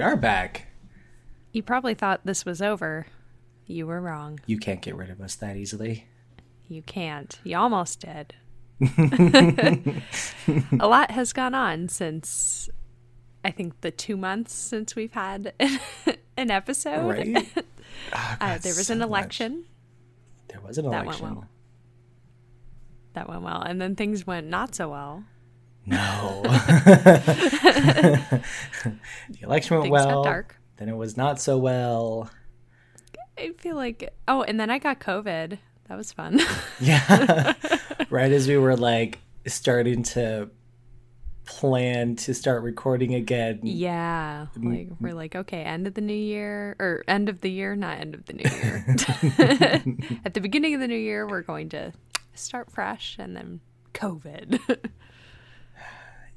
We are back. You probably thought this was over. You were wrong. You can't get rid of us that easily. You can't. You almost did. a lot has gone on since I think the two months since we've had an episode. Right? Oh, Uh, there was so an much. election. There was an election. That went well. That went well. And then things went not so well. No. the election went Things well. got dark. Then it was not so well. I feel like oh, and then I got COVID. That was fun. Yeah. right as we were like starting to plan to start recording again. yeah. Mm, Like we're like, okay, end of the new year or end of the year, not end of the new year. At the beginning of the new year, we're going to start fresh and then COVID.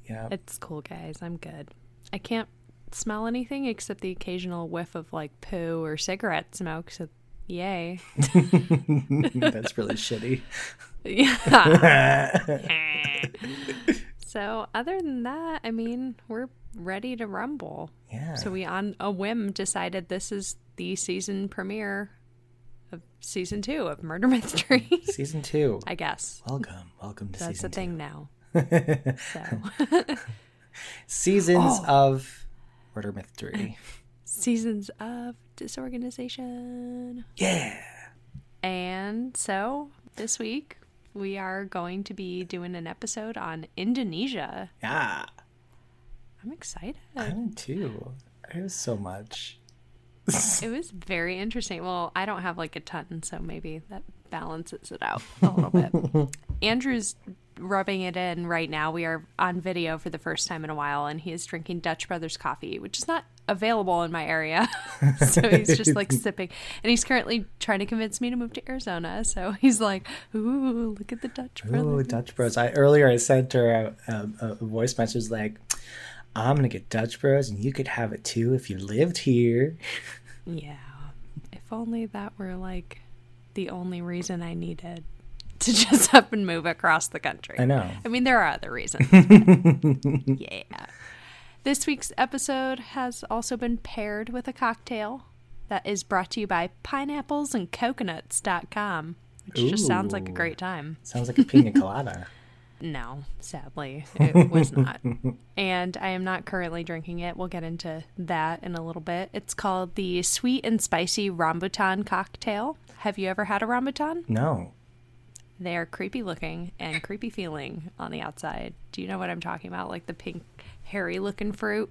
Yeah. it's cool, guys. I'm good. I can't smell anything except the occasional whiff of like poo or cigarette smoke. So, yay. That's really shitty. Yeah. so, other than that, I mean, we're ready to rumble. Yeah. So, we on a whim decided this is the season premiere of season two of Murder Mystery. Season two. I guess Welcome. Welcome to season. So that's the thing now. So. Seasons Oh. of Murder Mystery. seasons of disorganization. Yeah. And so, this week, we are going to be doing an episode on Indonesia. Yeah. I'm excited. I did too. It was so much. It was very interesting. Well, I don't have like a ton, so maybe that balances it out a little bit. Andrew's rubbing it in right now. We are on video for the first time in a while, and he is drinking Dutch Brothers coffee, which is not available in my area. so he's just like sipping. And he's currently trying to convince me to move to Arizona. So he's like, Ooh, look at the Dutch Brothers. Ooh, Dutch Bros. I earlier I sent her a, a, a voice message like, "I'm gonna get Dutch Bros, and you could have it too if you lived here." Yeah. If only that were like the only reason I needed to just up and move across the country. I know. I mean, there are other reasons. yeah. This week's episode has also been paired with a cocktail that is brought to you by pineapplesandcoconuts.com, which just sounds like a great time. Sounds like a pina colada. No, sadly, it was not. and I am not currently drinking it. We'll get into that in a little bit. It's called the Sweet and Spicy Rambutan Cocktail. Have you ever had a rambutan? no. They are creepy looking and creepy feeling on the outside. Do you know what I'm talking about? Like the pink, hairy looking fruit.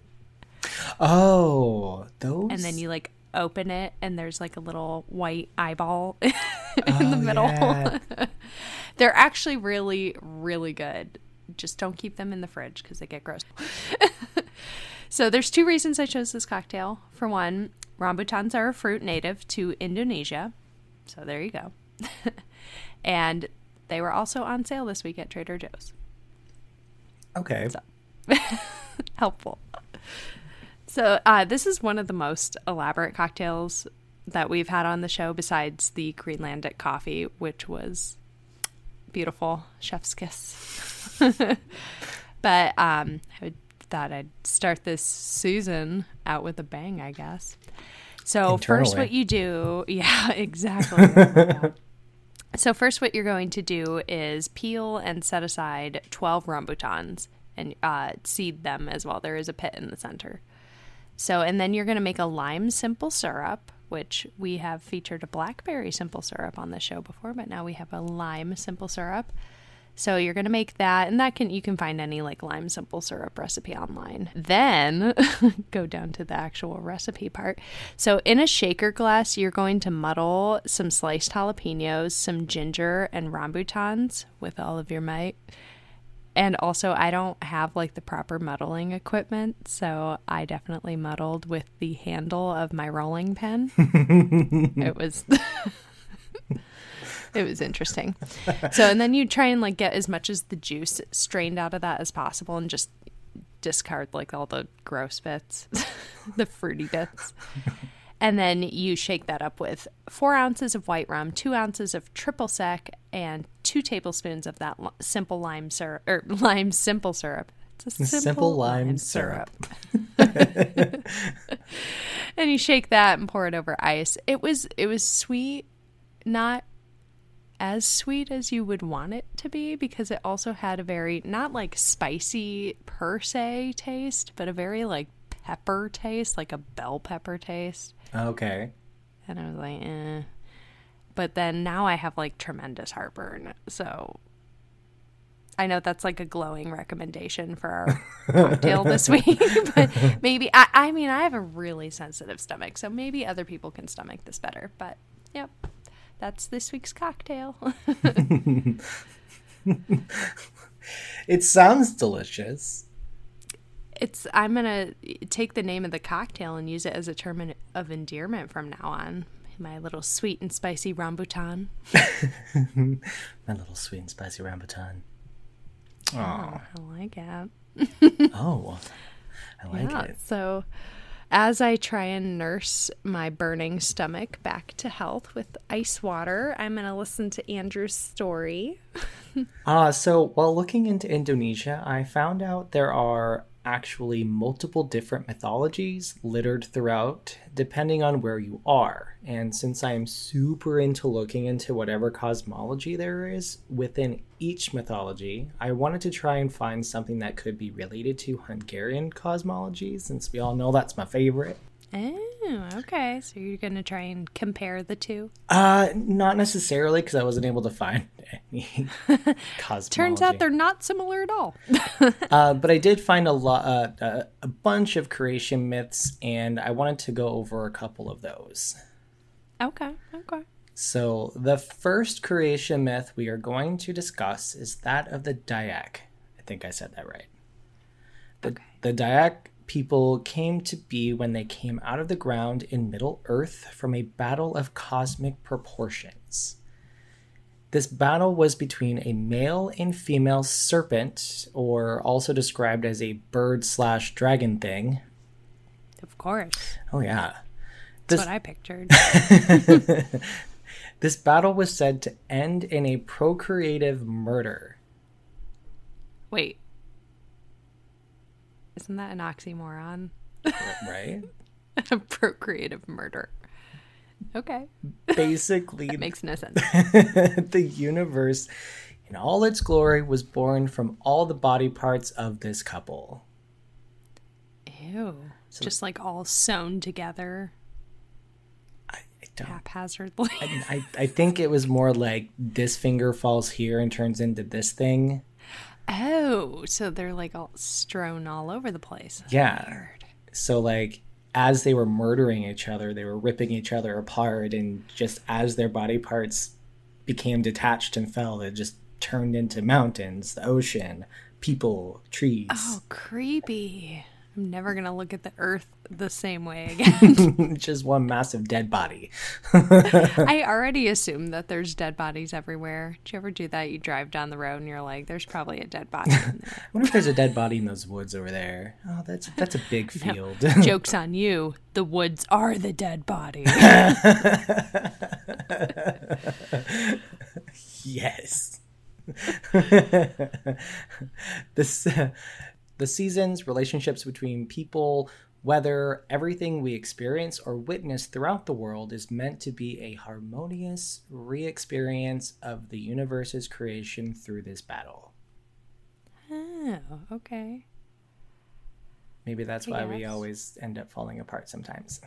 Oh, those. And then you like open it and there's like a little white eyeball in the Oh, middle. yeah. They're actually really, really good. Just don't keep them in the fridge because they get gross. so there's two reasons I chose this cocktail. For one, rambutans are a fruit native to Indonesia. So there you go. and they were also on sale this week at Trader Joe's. Okay. helpful. So, uh, this is one of the most elaborate cocktails that we've had on the show, besides the Greenlandic coffee, which was beautiful, chef's kiss. but um, I thought I'd start this Susan out with a bang, I guess. So, first, what you do, yeah, exactly. So, first, what you're going to do is peel and set aside 12 rambutans and uh, seed them as well. There is a pit in the center. So, and then you're going to make a lime simple syrup, which we have featured a blackberry simple syrup on the show before, but now we have a lime simple syrup. So you're going to make that and that can you can find any like lime simple syrup recipe online. Then go down to the actual recipe part. So in a shaker glass you're going to muddle some sliced jalapenos, some ginger and rambutans with all of your might. And also I don't have like the proper muddling equipment, so I definitely muddled with the handle of my rolling pin. it was it was interesting. So, and then you try and like get as much as the juice strained out of that as possible and just discard like all the gross bits, the fruity bits. And then you shake that up with four ounces of white rum, two ounces of triple sec, and two tablespoons of that simple lime syrup or er, lime simple syrup. It's a simple, simple lime lime syrup. syrup. and you shake that and pour it over ice. It was it was sweet, not as sweet as you would want it to be because it also had a very not like spicy per se taste, but a very like pepper taste, like a bell pepper taste. Okay. And I was like, eh. But then now I have like tremendous heartburn. So I know that's like a glowing recommendation for our cocktail this week. but maybe, I, I mean, I have a really sensitive stomach. So maybe other people can stomach this better. But yep, that's this week's cocktail. It sounds delicious. it's, I'm going to take the name of the cocktail and use it as a term of endearment from now on. My little sweet and spicy rambutan. My little sweet and spicy rambutan. Oh, I like it. Oh, I like yeah, it. So, as I try and nurse my burning stomach back to health with ice water, I'm going to listen to Andrew's story. Uh, so while looking into Indonesia, I found out there are actually multiple different mythologies littered throughout, depending on where you are. And since I am super into looking into whatever cosmology there is within each mythology, I wanted to try and find something that could be related to Hungarian cosmology, since we all know that's my favorite. Oh, okay. So, you're going to try and compare the two. Uh, not necessarily because I wasn't able to find any cosmology. Turns out they're not similar at all. Uh, but I did find a lot, uh, uh, a bunch of creation myths, and I wanted to go over a couple of those. okay, okay. So the first creation myth we are going to discuss is that of the Dayak. I think I said that right. The, Okay. the Dayak people came to be when they came out of the ground in Middle Earth from a battle of cosmic proportions. This battle was between a male and female serpent, or also described as a bird slash dragon thing. Of course. Oh yeah. That's This- what I pictured. This battle was said to end in a procreative murder. Wait. Isn't that an oxymoron? Right? Procreative murder. Okay. Basically, Makes no sense. the universe in all its glory was born from all the body parts of this couple. Ew. Just like all sewn together I, I don't. haphazardly. I, I think it was more like this finger falls here and turns into this thing. Oh, so they're like all strewn all over the place. Yeah. Weird. So, like, as they were murdering each other, they were ripping each other apart, and just as their body parts became detached and fell, it just turned into mountains, the ocean, people, trees. Oh, creepy. I'm never going to look at the earth the same way again. just one massive dead body. I already assume that there's dead bodies everywhere. Do you ever do that? You drive down the road and you're like, there's probably a dead body in there. I wonder if there's a dead body in those woods over there. Oh, that's that's a big field. Joke's on you. The woods are the dead body. yes. this the seasons, relationships between people, weather, everything we experience or witness throughout the world is meant to be a harmonious re-experience of the universe's creation through this battle. oh, okay. Maybe that's I why we always end up falling apart sometimes.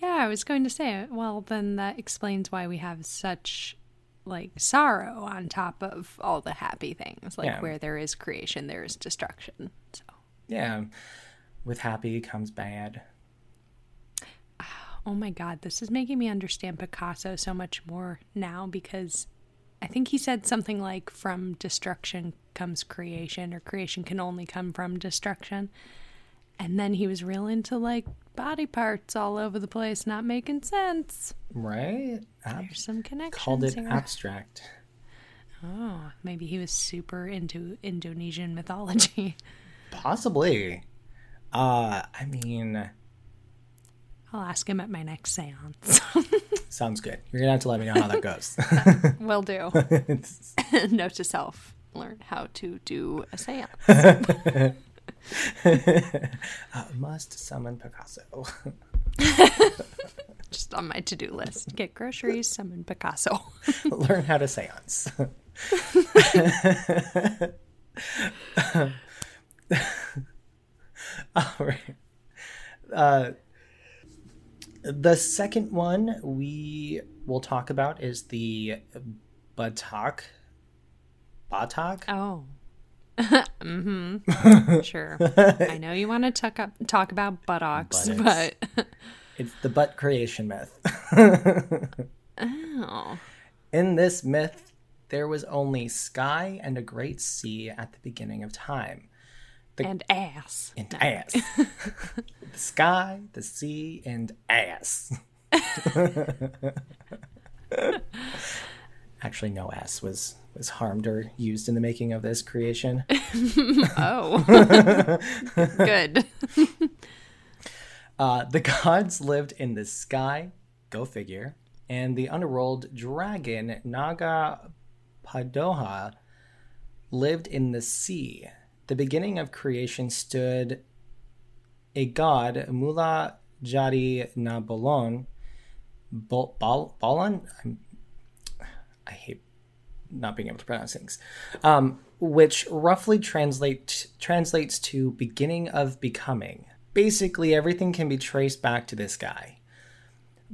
Yeah, I was going to say, well, then that explains why we have such like sorrow on top of all the happy things. Like Yeah. where there is creation, there is destruction. So, Yeah. With happy comes bad. oh my God, this is making me understand Picasso so much more now because I think he said something like, from destruction comes creation, or creation can only come from destruction. And then he was real into like body parts all over the place, not making sense. Right? Ab- There's some connections called it here. abstract. Oh, maybe he was super into Indonesian mythology. Possibly. Uh, I mean, I'll ask him at my next seance. sounds good. You're gonna have to let me know how that goes. Will do. Note to self. learn how to do a seance. uh, must summon Picasso. Just on my to do list. Get groceries, summon Picasso. learn how to seance. All right. Uh, the second one we will talk about is the Batak. Batak? Oh. mm-hmm. Sure. I know you want to talk up, talk about buttocks, Buttocks. but It's the butt creation myth. oh, In this myth, there was only sky and a great sea at the beginning of time. and ass. And ass. the sky, the sea, and ass. Actually, no s was was harmed or used in the making of this creation. Oh, good. Uh, the gods lived in the sky, go figure, and the underworld dragon Naga Padoha lived in the sea. The beginning of creation stood a god, Mula Jadi Nabolon. Bol- Bal- Balon? I'm, I hate not being able to pronounce things. Um, which roughly translate translates to beginning of becoming. Basically, everything can be traced back to this guy.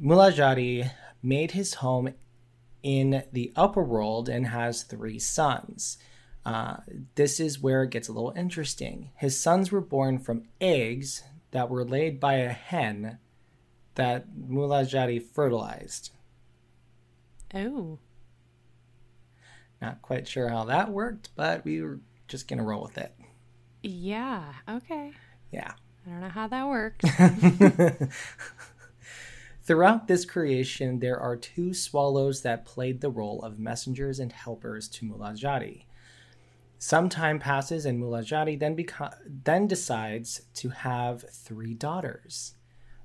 Mulajadi made his home in the upper world and has three sons. Uh, this is where it gets a little interesting. His sons were born from eggs that were laid by a hen that Mulajadi fertilized. Oh, Not quite sure how that worked, but we were just gonna roll with it. yeah. Okay. Yeah. I don't know how that works. Throughout this creation, there are two swallows that played the role of messengers and helpers to Mulajadi. Some time passes, and Mulajadi then beco- then decides to have three daughters,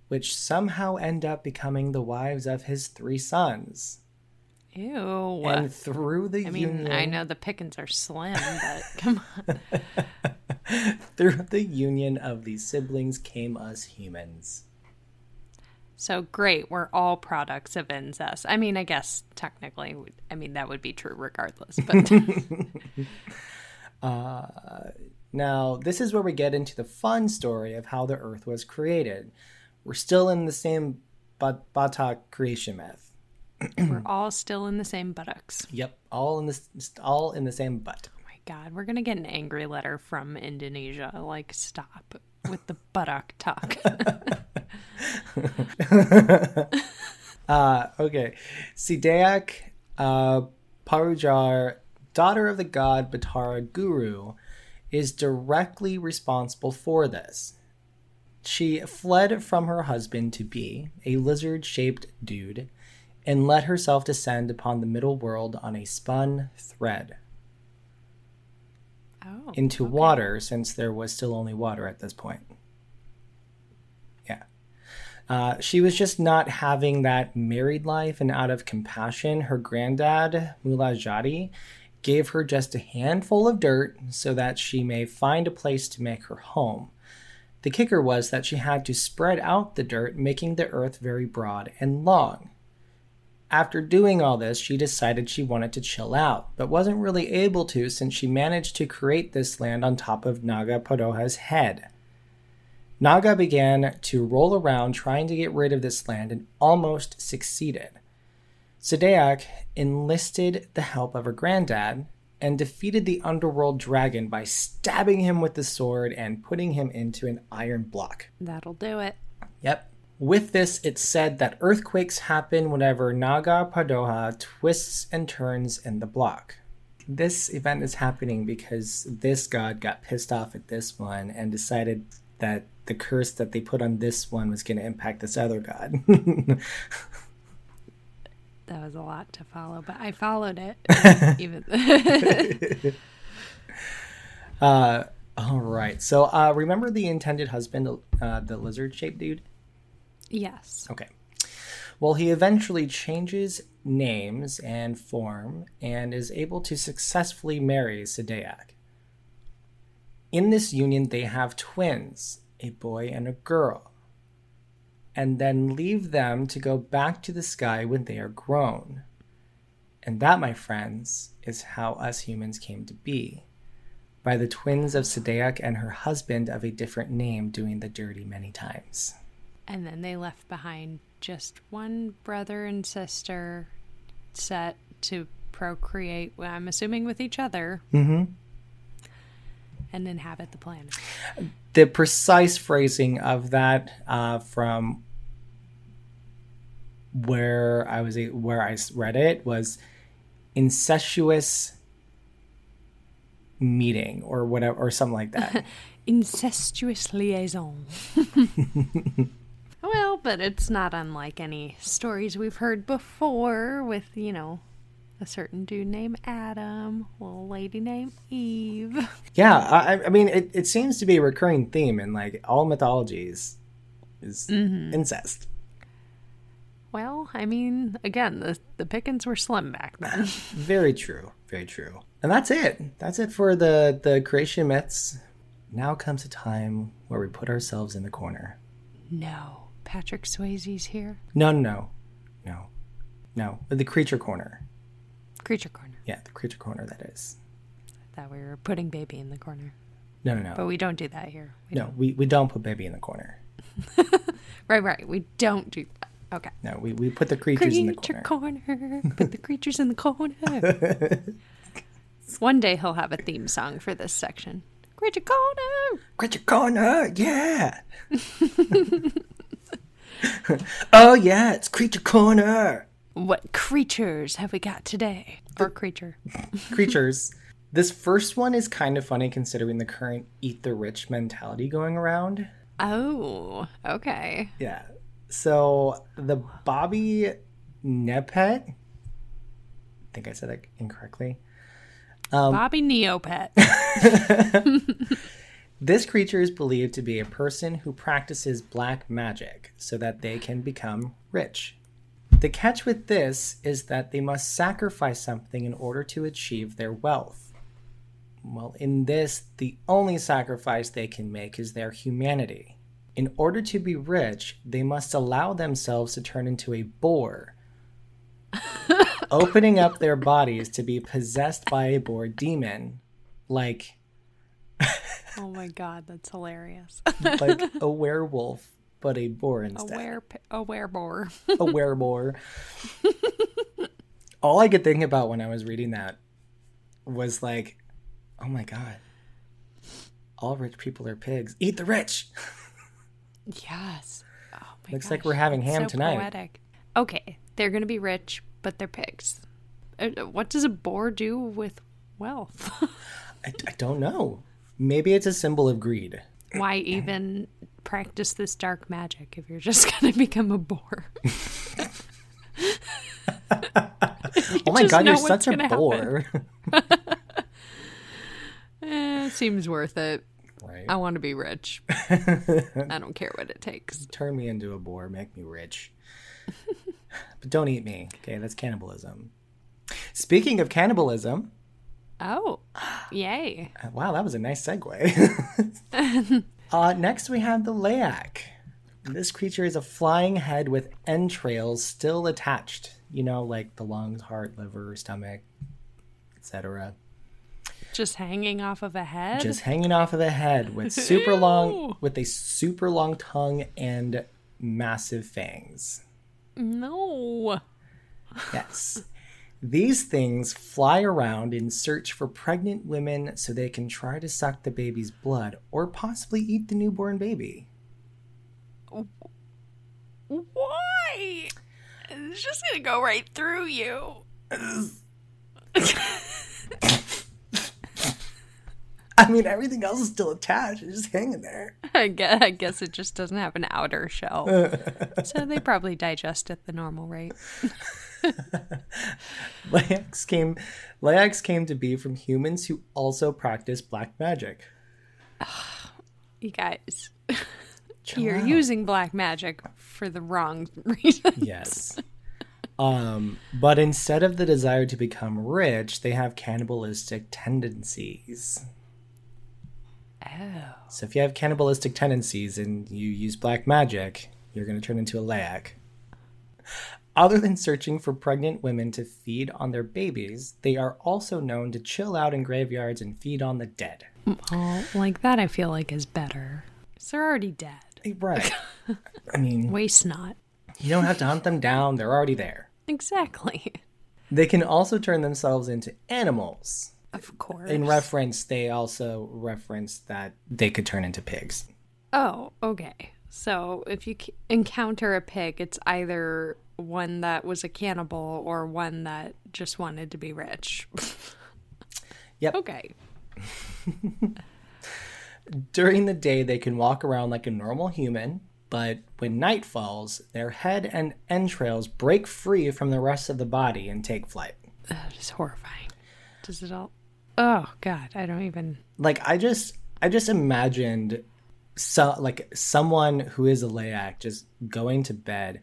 which somehow end up becoming the wives of his three sons. Ew. And through the union I mean, union, I know the pickings are slim, but come on. through the union of these siblings came us humans. So great, we're all products of incest. I mean, I guess technically, I mean that would be true regardless. But uh, Now, this is where we get into the fun story of how the Earth was created. We're still in the same Bat- Batak creation myth. We're all still in the same buttocks. Yep, all in this, all in the same butt. Oh my god, we're gonna get an angry letter from Indonesia. Like, stop with the buttock talk. Uh, okay, Sidayak uh, Parujar, daughter of the god Batara Guru, is directly responsible for this. She fled from her husband to be a lizard shaped dude and let herself descend upon the middle world on a spun thread oh, into water since there was still only water at this point. Yeah. Uh, she was just not having that married life, and out of compassion, her granddad, Mulajadi, gave her just a handful of dirt so that she may find a place to make her home. The kicker was that she had to spread out the dirt, making the earth very broad and long. After doing all this, she decided she wanted to chill out, but wasn't really able to since she managed to create this land on top of Naga Padoha's head. Naga began to roll around trying to get rid of this land and almost succeeded. Sidayak enlisted the help of her granddad and defeated the underworld dragon by stabbing him with the sword and putting him into an iron block. that'll do it. Yep. With this, it's said that earthquakes happen whenever Naga Padoha twists and turns in the block. This event is happening because this god got pissed off at this one and decided that the curse that they put on this one was going to impact this other god. That was a lot to follow, but I followed it. Even uh, all right. So, uh, remember the intended husband, uh, the lizard shaped dude? Yes. Okay. Well, he eventually changes names and form and is able to successfully marry Sadeak. In this union, they have twins, a boy and a girl, and then leave them to go back to the sky when they are grown. And that, my friends, is how us humans came to be by the twins of Sadeak and her husband of a different name doing the dirty many times. And then they left behind just one brother and sister set to procreate, I'm assuming with each other, Mm-hmm. and inhabit the planet. The precise phrasing of that uh, from where I was where I read it was incestuous meeting or whatever or something like that. Incestuous liaison. well, but it's not unlike any stories we've heard before with, you know, a certain dude named Adam, a little lady named Eve. yeah, I, I mean it, it seems to be a recurring theme in like all mythologies is mm-hmm. incest. Well, I mean, again, the the pickings were slim back then. Very true. Very true. And that's it. That's it for the the creation myths. Now comes a time where we put ourselves in the corner. no, Patrick Swayze's here. No, no, no, no, no. The creature corner. Creature corner. Yeah, the creature corner. That is. Thought we were putting baby in the corner, No, no, no. but we don't do that here. We no, we, we don't put baby in the corner. Right, right. We don't do that. Okay. No, we, we put the creatures in the Creature corner. corner. Put the creatures in the corner. One day he'll have a theme song for this section. Creature corner. Creature corner, yeah. oh yeah, it's creature corner. What creatures have we got today? Or creature. creatures. This first one is kind of funny considering the current eat the rich mentality going around. Oh, okay. Yeah. So the Bobby Nepet, I think I said that incorrectly. Um, Bobby Neopet. This creature is believed to be a person who practices black magic so that they can become rich. The catch with this is that they must sacrifice something in order to achieve their wealth. Well, in this, the only sacrifice they can make is their humanity. In order to be rich, they must allow themselves to turn into a boar, opening up their bodies to be possessed by a boar demon, like Oh my god, that's hilarious. like a werewolf, but a boar instead. a were a werebore. a wereboar. All I could think about when I was reading that was like, oh my god, all rich people are pigs. Eat the rich. yes. Oh my Looks like we're having ham so tonight. Poetic. Okay, they're gonna be rich, but they're pigs. Uh, What does a boar do with wealth? I, I don't know. Maybe it's a symbol of greed. Why even practice this dark magic if you're just gonna become a boar? Oh my god, you're such a bore. Eh, seems worth it. right. I want to be rich. I don't care what it takes. Turn me into a boar, make me rich. but don't eat me. Okay, that's cannibalism. Speaking of cannibalism, Oh, yay! Uh, Wow, that was a nice segue. uh, next, we have the Leyak. This creature is a flying head with entrails still attached. You know, like the lungs, heart, liver, stomach, etc. Just hanging off of a head. Just hanging off of the head with super long, with a super long tongue and massive fangs. no. Yes. These things fly around in search for pregnant women so they can try to suck the baby's blood or possibly eat the newborn baby. Why? It's just gonna go right through you. I mean, everything else is still attached. It's just hanging there. I guess, I guess it just doesn't have an outer shell. so they probably digest at the normal rate. Leyaks came, Leyaks came to be from humans who also practice black magic. You guys, Chill you're out. using black magic for the wrong reason. Yes. um, but instead of the desire to become rich, they have cannibalistic tendencies. Oh. So if you have cannibalistic tendencies and you use black magic, you're going to turn into a Leyak. Other than searching for pregnant women to feed on their babies, they are also known to chill out in graveyards and feed on the dead. Well, like that I feel like is better. So they're already dead. Eh, right. I mean, Waste not. you don't have to hunt them down, they're already there. Exactly. They can also turn themselves into animals. Of course. In reference, they also reference that they could turn into pigs. oh, okay. So if you encounter a pig, it's either one that was a cannibal or one that just wanted to be rich. Yep. okay. During the day, they can walk around like a normal human, but when night falls, their head and entrails break free from the rest of the body and take flight. That is horrifying. Does it all? Oh God, I don't even. Like I just, I just imagined, so like someone who is a leyak just going to bed.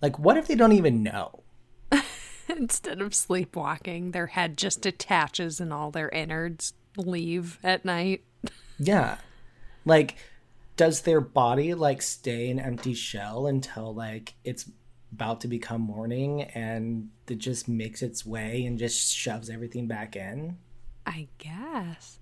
Like, what if they don't even know? Instead of sleepwalking, their head just attaches and all their innards leave at night. Yeah. Like, does their body like stay an empty shell until like it's about to become morning and it just makes its way and just shoves everything back in? I guess.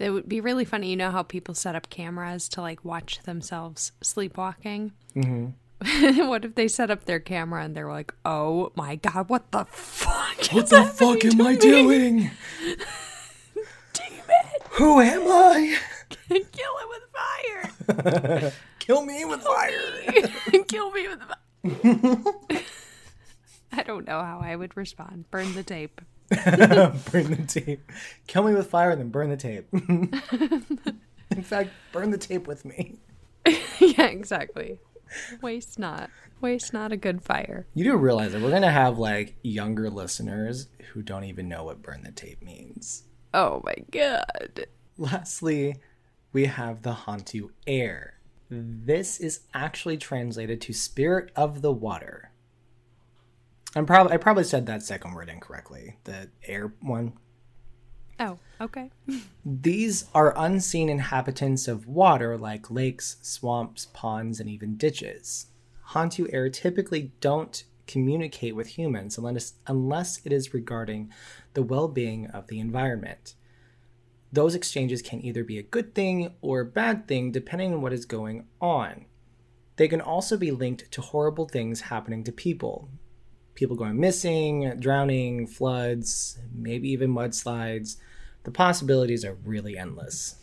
It would be really funny. You know how people set up cameras to like watch themselves sleepwalking? Mm-hmm. what if they set up their camera and they're like, oh my God, what the fuck? What the fuck am I doing? Demon! Who am I? Kill it with fire! Kill me with fire. Kill me with fire! I don't know how I would respond. Burn the tape. burn the tape. Kill me with fire and then burn the tape. In fact, burn the tape with me. yeah, exactly. Waste not. Waste not a good fire. You do realize that we're gonna have like younger listeners who don't even know what burn the tape means. Oh my god. Lastly, we have the Hantu air. This is actually translated to spirit of the water. I'm probably I probably said that second word incorrectly. The air one. Oh, okay. These are unseen inhabitants of water like lakes, swamps, ponds, and even ditches. Hantu air typically don't communicate with humans unless, unless it is regarding the well being of the environment. Those exchanges can either be a good thing or a bad thing depending on what is going on. They can also be linked to horrible things happening to people. People going missing, drowning, floods, maybe even mudslides. The possibilities are really endless.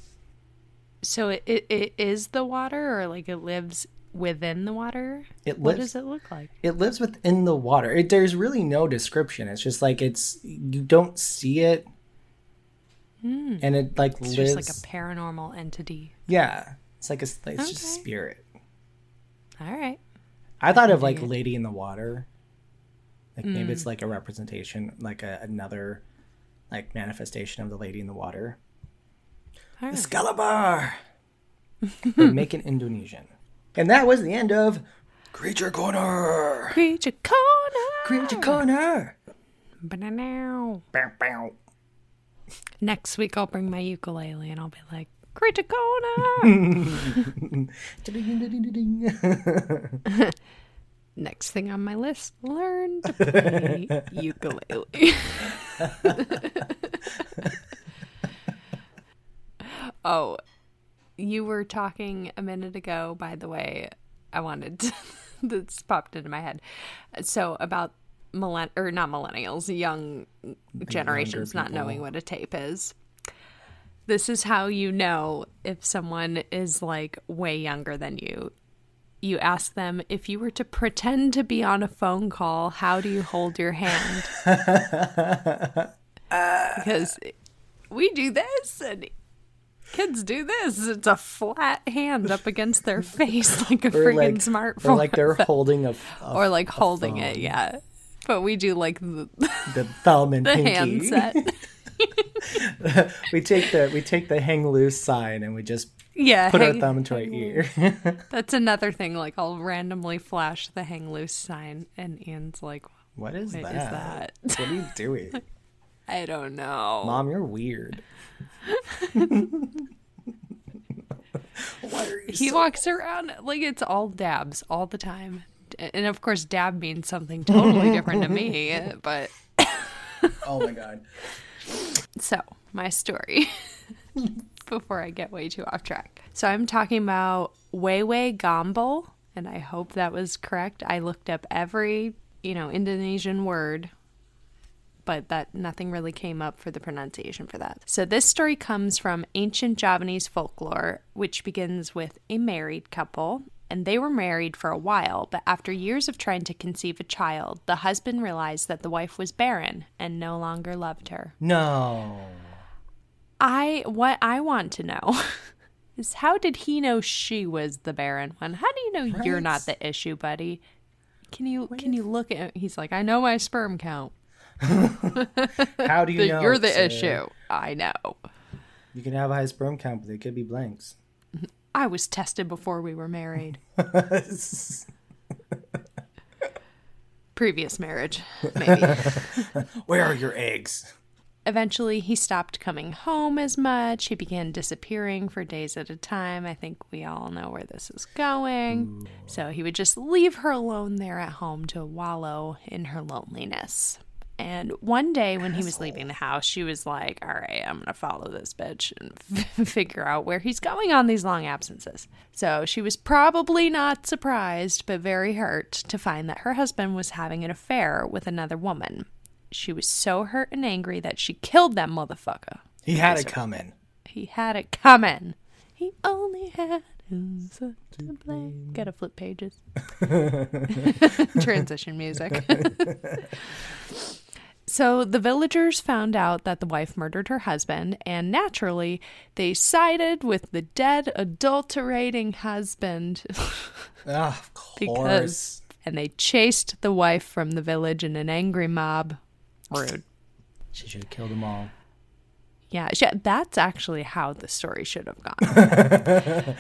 So it, it, it is the water or like it lives within the water? It What lives does it look like? it lives within the water. It, there's really no description. It's just like it's you don't see it, hmm. and it like It's lives. just like a paranormal entity. yeah, it's like a it's just a spirit. All right. I thought of like. Lady in the Water. Like maybe Mm. it's like a representation, like a, another like manifestation of the Lady in the Water. Right. Excalibur. make it Indonesian. And that was the end of Creature Corner. Creature corner. Creature Corner. Ba-na-now. Bow, bow. Next week I'll bring my ukulele and I'll be like, Creature corner. Next thing on my list, learn to play ukulele. oh, you were talking a minute ago, by the way. I wanted to, this popped into my head. So about millenn or not millennials, young generations not knowing what a tape is. This is how you know if someone is like way younger than you. You ask them if you were to pretend to be on a phone call, how do you hold your hand? because we do this and kids do this. It's a flat hand up against their face like a freaking like, smartphone. or like they're holding a, a- or like holding it, yeah. But we do like the, the thumb and the pinky. handset. we take the we take the hang loose sign and we just Yeah. put our thumb into our hang ear. That's another thing. Like I'll randomly flash the hang loose sign, and Ian's like, What is What is that? that? What are you doing? I don't know. Mom, you're weird. Why are you he so- walks around like it's all dabs all the time. And of course, dab means something totally different to me. But Oh my god. so, my story before I get way too off track. So, I'm talking about Wewe Gombel, and I hope that was correct. I looked up every, you know, Indonesian word but that nothing really came up for the pronunciation for that. So this story comes from ancient Javanese folklore, which begins with a married couple. And they were married for a while, but after years of trying to conceive a child, the husband realized that the wife was barren and no longer loved her. No. I what I want to know is how did he know she was the barren one? How do you know you're not the issue, buddy? Can you can you look at he's like, I know my sperm count. How do you that know? you're the sir? issue. I know. You can have a high sperm count, but they could be blanks. I was tested before we were married. Previous marriage, maybe. Where are your eggs? Eventually, he stopped coming home as much. He began disappearing for days at a time. I think we all know where this is going. So he would just leave her alone there at home to wallow in her loneliness. And one day when he was leaving the house, she was like, All right, I'm going to follow this bitch and figure out where he's going on these long absences. So she was probably not surprised, but very hurt to find that her husband was having an affair with another woman. She was so hurt and angry that she killed that motherfucker. He had it coming. He had it coming. He only had himself to blame. Gotta flip pages. Transition music. so the villagers found out that the wife murdered her husband, and naturally, they sided with the dead, adulterating husband. Ah, of course. because and they chased the wife from the village in an angry mob. Rude. She should have killed them all. Yeah, sh- that's actually how the story should have gone.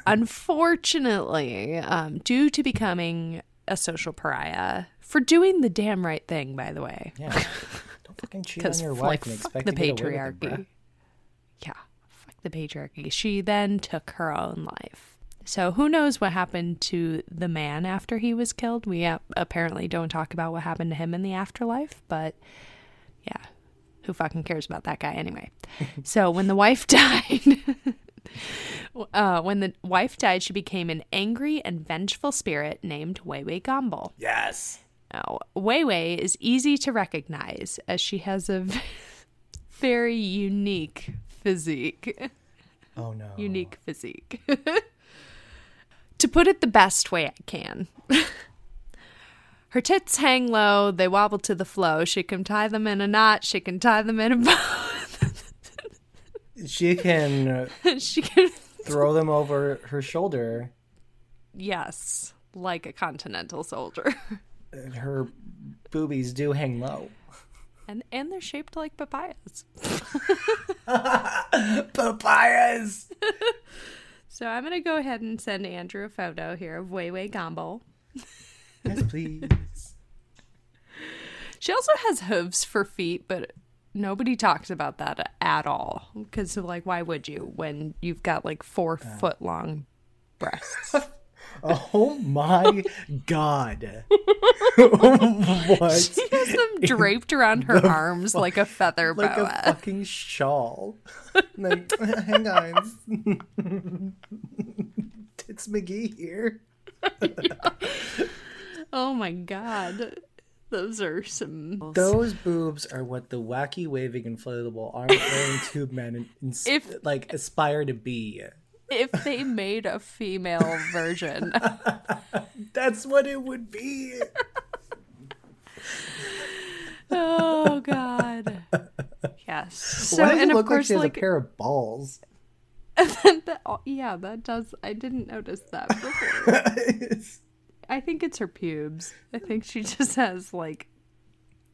Unfortunately, um, due to becoming a social pariah for doing the damn right thing, by the way, Yeah. Don't fucking cheat on your wife like and fuck expect the to get away with it, patriarchy. yeah, fuck the patriarchy. She then took her own life. So who knows what happened to the man after he was killed? We uh, apparently don't talk about what happened to him in the afterlife, but yeah, who fucking cares about that guy anyway? so when the wife died, uh, when the wife died, she became an angry and vengeful spirit named Wewe Gombel. Yes. Now, Weiwei is easy to recognize as she has a very unique physique. Oh no. Unique physique. To put it the best way I can. Her tits hang low, they wobble to the flow. She can tie them in a knot, she can tie them in a bow. She can uh, she can throw them over her shoulder. Yes, like a continental soldier. and Her boobies do hang low. And and they're shaped like papayas. Papayas. So I'm gonna go ahead and send Andrew a photo here of Wewe Gombel. Yes, please. She also has hooves for feet, but nobody talks about that at all. Because like, why would you when you've got like four foot long breasts? Oh my god. what? She has them draped around her arms like a feather Like boa. a fucking shawl. like, hang on. Tits McGee here. oh my god, those are some. Those boobs are what the wacky waving inflatable arm wearing tube men If- like aspire to be. If they made a female version, That's what it would be. oh god. Yes. So Why does and it of look like course, she has like, a pair of balls? that, oh, yeah, that does. I didn't notice that before. I think it's her pubes. I think she just has like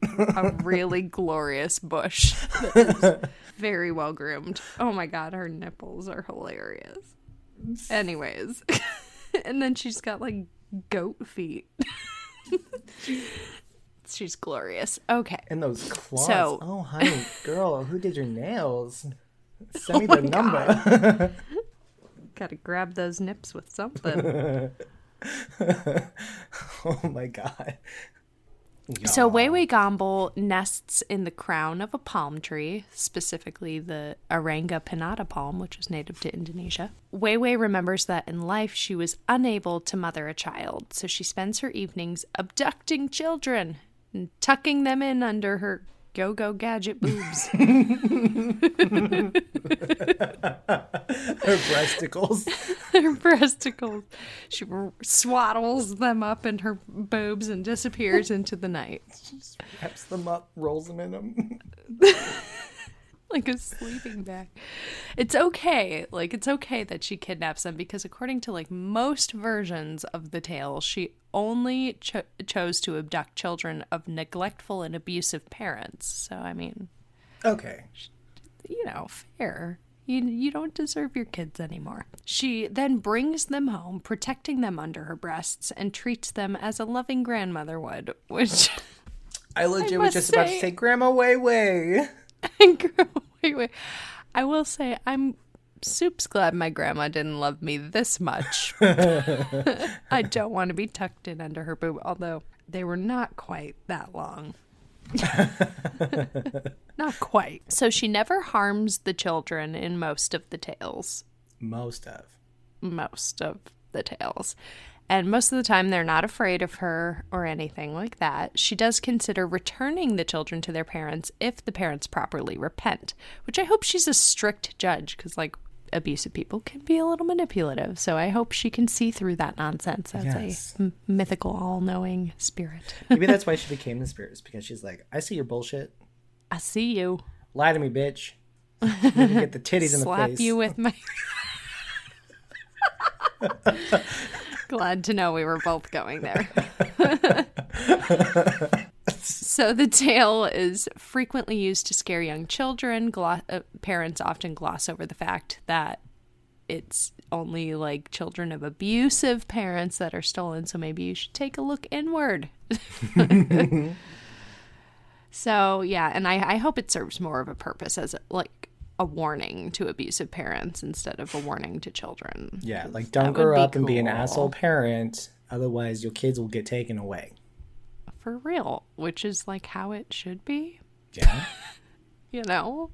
a really glorious bush that is very well groomed. Oh my god, her nipples are hilarious. Anyways, and then she's got like goat feet. She's glorious. Okay. And those claws. So- oh, honey, girl, who did your nails? Send me oh the number. Gotta grab those nips with something. oh my god. So Wewe Gombel nests in the crown of a palm tree, specifically the Arenga pinnata palm, which is native to Indonesia. Wewe remembers that in life she was unable to mother a child, so she spends her evenings abducting children and tucking them in under her go-go gadget boobs. Her breasticles. her breasticles. She swaddles them up in her boobs and disappears into the night. She wraps them up, rolls them in them. like a sleeping bag. It's okay. Like it's okay that she kidnaps them because according to like most versions of the tale, she only cho- chose to abduct children of neglectful and abusive parents. So I mean, Okay. you know, fair. You, you don't deserve your kids anymore. She then brings them home, protecting them under her breasts, and treats them as a loving grandmother would, which I legit I was just about to say- say, Grandma Way Way. Girl, wait, wait. I will say I'm soups glad my grandma didn't love me this much. I don't want to be tucked in under her boob, although they were not quite that long. not quite. So she never harms the children in most of the tales. Most of. Most of the tales. And most of the time, they're not afraid of her or anything like that. She does consider returning the children to their parents if the parents properly repent, which I hope she's a strict judge because, like, abusive people can be a little manipulative. So I hope she can see through that nonsense as Yes. a m- mythical, all knowing spirit. Maybe that's why she became the spirit, is because she's like, I see your bullshit. I see you. Lie to me, bitch. Get the titties in the Slap face. you with my. Glad to know we were both going there. so the tale is frequently used to scare young children. Glo- uh, parents often gloss over the fact that it's only like children of abusive parents that are stolen. So maybe you should take a look inward. so yeah, and I, I hope it serves more of a purpose as a, like a warning to abusive parents instead of a warning to children. Yeah, like don't grow up and be an asshole parent. Otherwise, your kids will get taken away. For real, which is like how it should be. Yeah. you know?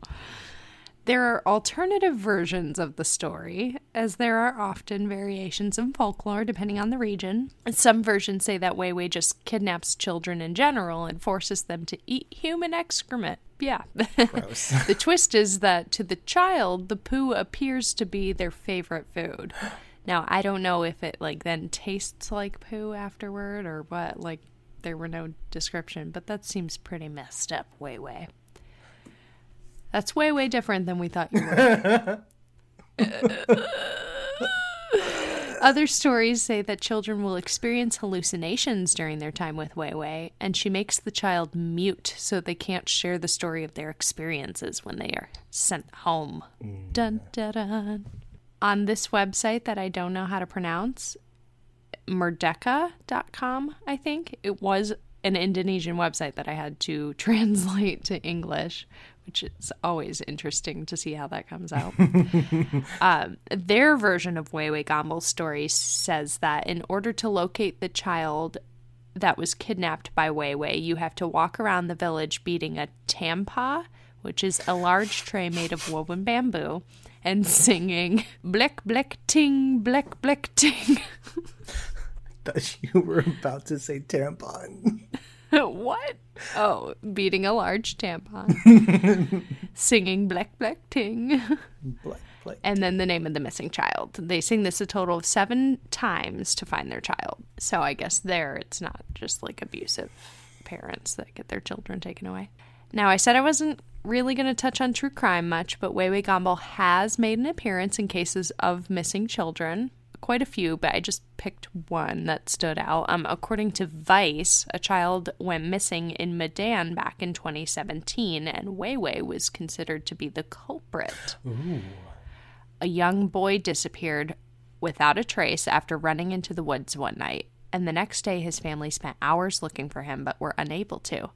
There are alternative versions of the story, as there are often variations in folklore depending on the region. Some versions say that Wewe just kidnaps children in general and forces them to eat human excrement. Yeah. Gross. the twist is that to the child, the poo appears to be their favorite food. Now, I don't know if it like then tastes like poo afterward or what. Like there were no description, but that seems pretty messed up. Way way. That's way way different than we thought you were. Other stories say that children will experience hallucinations during their time with Wewe, and she makes the child mute so they can't share the story of their experiences when they are sent home. Mm, dun, dun, dun. On this website that I don't know how to pronounce, merdeka.com, I think. It was an Indonesian website that I had to translate to English, which is always interesting to see how that comes out. um, their version of Wewe Gombel's story says that in order to locate the child that was kidnapped by Wewe, you have to walk around the village beating a tampa, which is a large tray made of woven bamboo, and singing "Blick Blick Ting Blick Blick Ting." Thought you were about to say tampon. what? Oh, beating a large tampon, singing "Blick Blick Ting." Black, black. and then the name of the missing child. They sing this a total of seven times to find their child. So I guess there it's not just like abusive parents that get their children taken away. Now, I said I wasn't really going to touch on true crime much, but Wewe Gombel has made an appearance in cases of missing children. Quite a few, but I just picked one that stood out. Um, according to Vice, a child went missing in Medan back in 2017, and Wewe was considered to be the culprit Ooh. a young boy disappeared without a trace after running into the woods one night. and the next day his family spent hours looking for him but were unable to.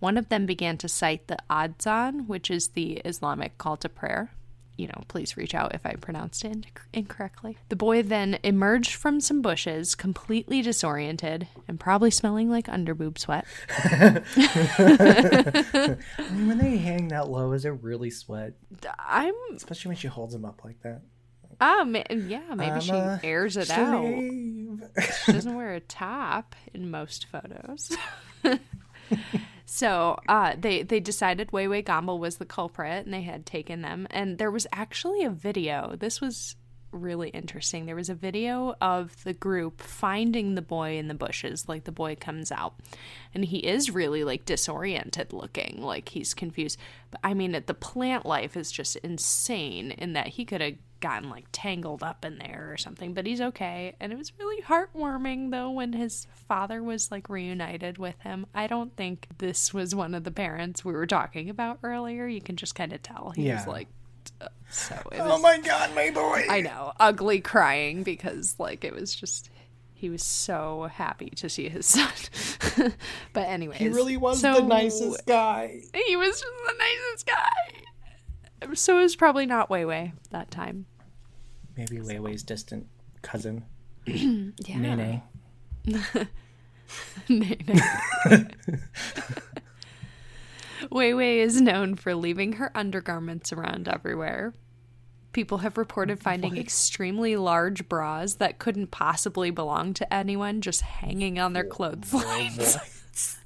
One of them began to cite the Adzan, which is the Islamic call to prayer. You know, please reach out if I pronounced it incorrectly. The boy then emerged from some bushes, completely disoriented and probably smelling like underboob sweat. I mean, when they hang that low, is it really sweat? I'm, Especially when she holds them up like that. ah, ma- yeah, maybe I'm she a airs it out. She doesn't wear a top in most photos. so uh, they they decided Wewe Gombel was the culprit, and they had taken them. And there was actually a video. This was really interesting. There was a video of the group finding the boy in the bushes. Like the boy comes out, and he is really like disoriented looking, like he's confused. But I mean, the plant life is just insane in that he could have gotten like tangled up in there or something, but he's okay. And it was really heartwarming though when his father was like reunited with him. I don't think this was one of the parents we were talking about earlier. You can just kind of tell he was like so it oh my god, my boy! I know, ugly crying because like it was just he was so happy to see his son. but anyway He really was so- the nicest guy. He was just the nicest guy. So it was probably not Wewe that time. Maybe Wewe's distant cousin, Yeah. Nene. Nay, nay. Wewe is known for leaving her undergarments around everywhere. People have reported oh, finding extremely large bras that couldn't possibly belong to anyone just hanging on their clotheslines.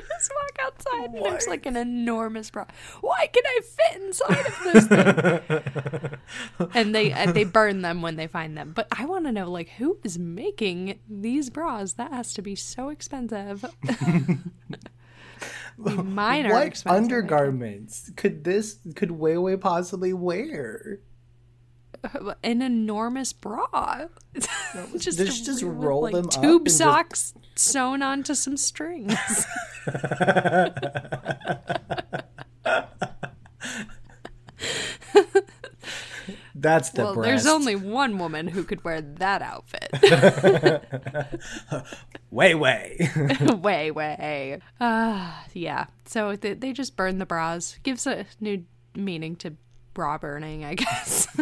just walk outside and there's like an enormous bra. Why can I fit inside of this thing? and they and they burn them when they find them. But I want to know like who is making these bras? That has to be so expensive. Mine are what expensive. Undergarments could this could Wewe possibly wear? An enormous bra. just Just- just with, roll like, them up tube and just- socks sewn onto some strings. That's the well, breast. there's only one woman who could wear that outfit. way, way, way, way. Ah, yeah. So they, they just burn the bras. Gives a new meaning to bra burning, I guess.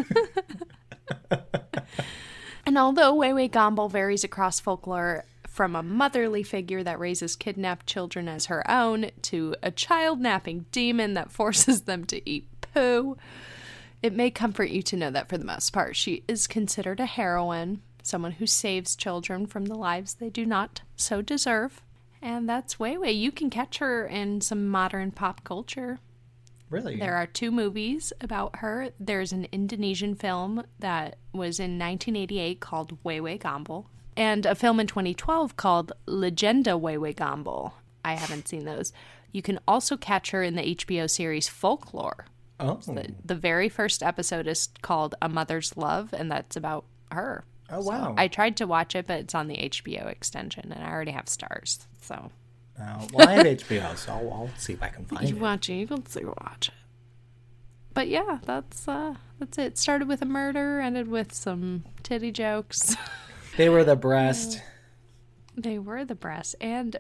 and although Wewe Gombel varies across folklore from a motherly figure that raises kidnapped children as her own to a child napping demon that forces them to eat poo, it may comfort you to know that for the most part, she is considered a heroine, someone who saves children from the lives they do not so deserve. And that's Wewe. You can catch her in some modern pop culture. Really? There are two movies about her. There's an Indonesian film that was in 1988 called Wewe Gombel, and a film in 2012 called Legenda Wewe Gombel. I haven't seen those. You can also catch her in the HBO series Folklore. oh. The, the very first episode is called A Mother's Love, and that's about her. oh wow. I tried to watch it, but it's on the HBO extension, and I already have Starz. So Oh, well, I have HBO, so I'll, I'll see if I can find you it. watch it, you can still watch it. But yeah, that's uh that's it. Started with a murder, ended with some titty jokes. They were the breast. they were the breast, and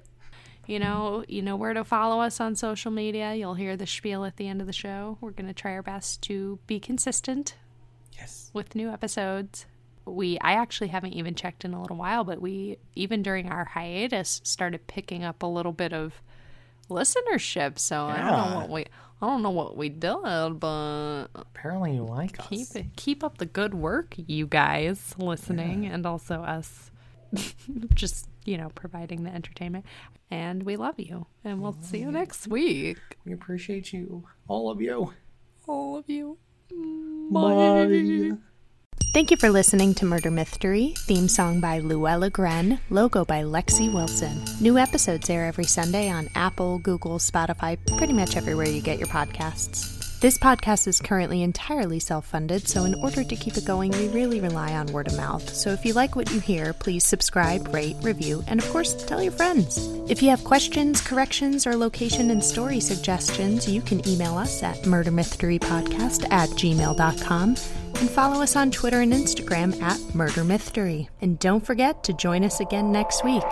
you know, you know where to follow us on social media. You'll hear the spiel at the end of the show. We're gonna try our best to be consistent Yes. with new episodes. We I actually haven't even checked in a little while, but we even during our hiatus started picking up a little bit of listenership. So I don't know what we I don't know what we did, but Apparently, you like us. keep it, keep up the good work, you guys listening, and also us just you know providing the entertainment. And we love you, and we'll see you next week, We appreciate you, all of you. all of you. Bye. Thank you for listening to Murder Mystery, theme song by Luella Gren, logo by Lexi Wilson. New episodes air every Sunday on Apple, Google, Spotify, pretty much everywhere you get your podcasts. This podcast is currently entirely self funded, so in order to keep it going, we really rely on word of mouth. So if you like what you hear, please subscribe, rate, review, and of course, tell your friends. If you have questions, corrections, or location and story suggestions, you can email us at murdermysterypodcast at gmail.com. And follow us on Twitter and Instagram at Murder Mystery. And don't forget to join us again next week.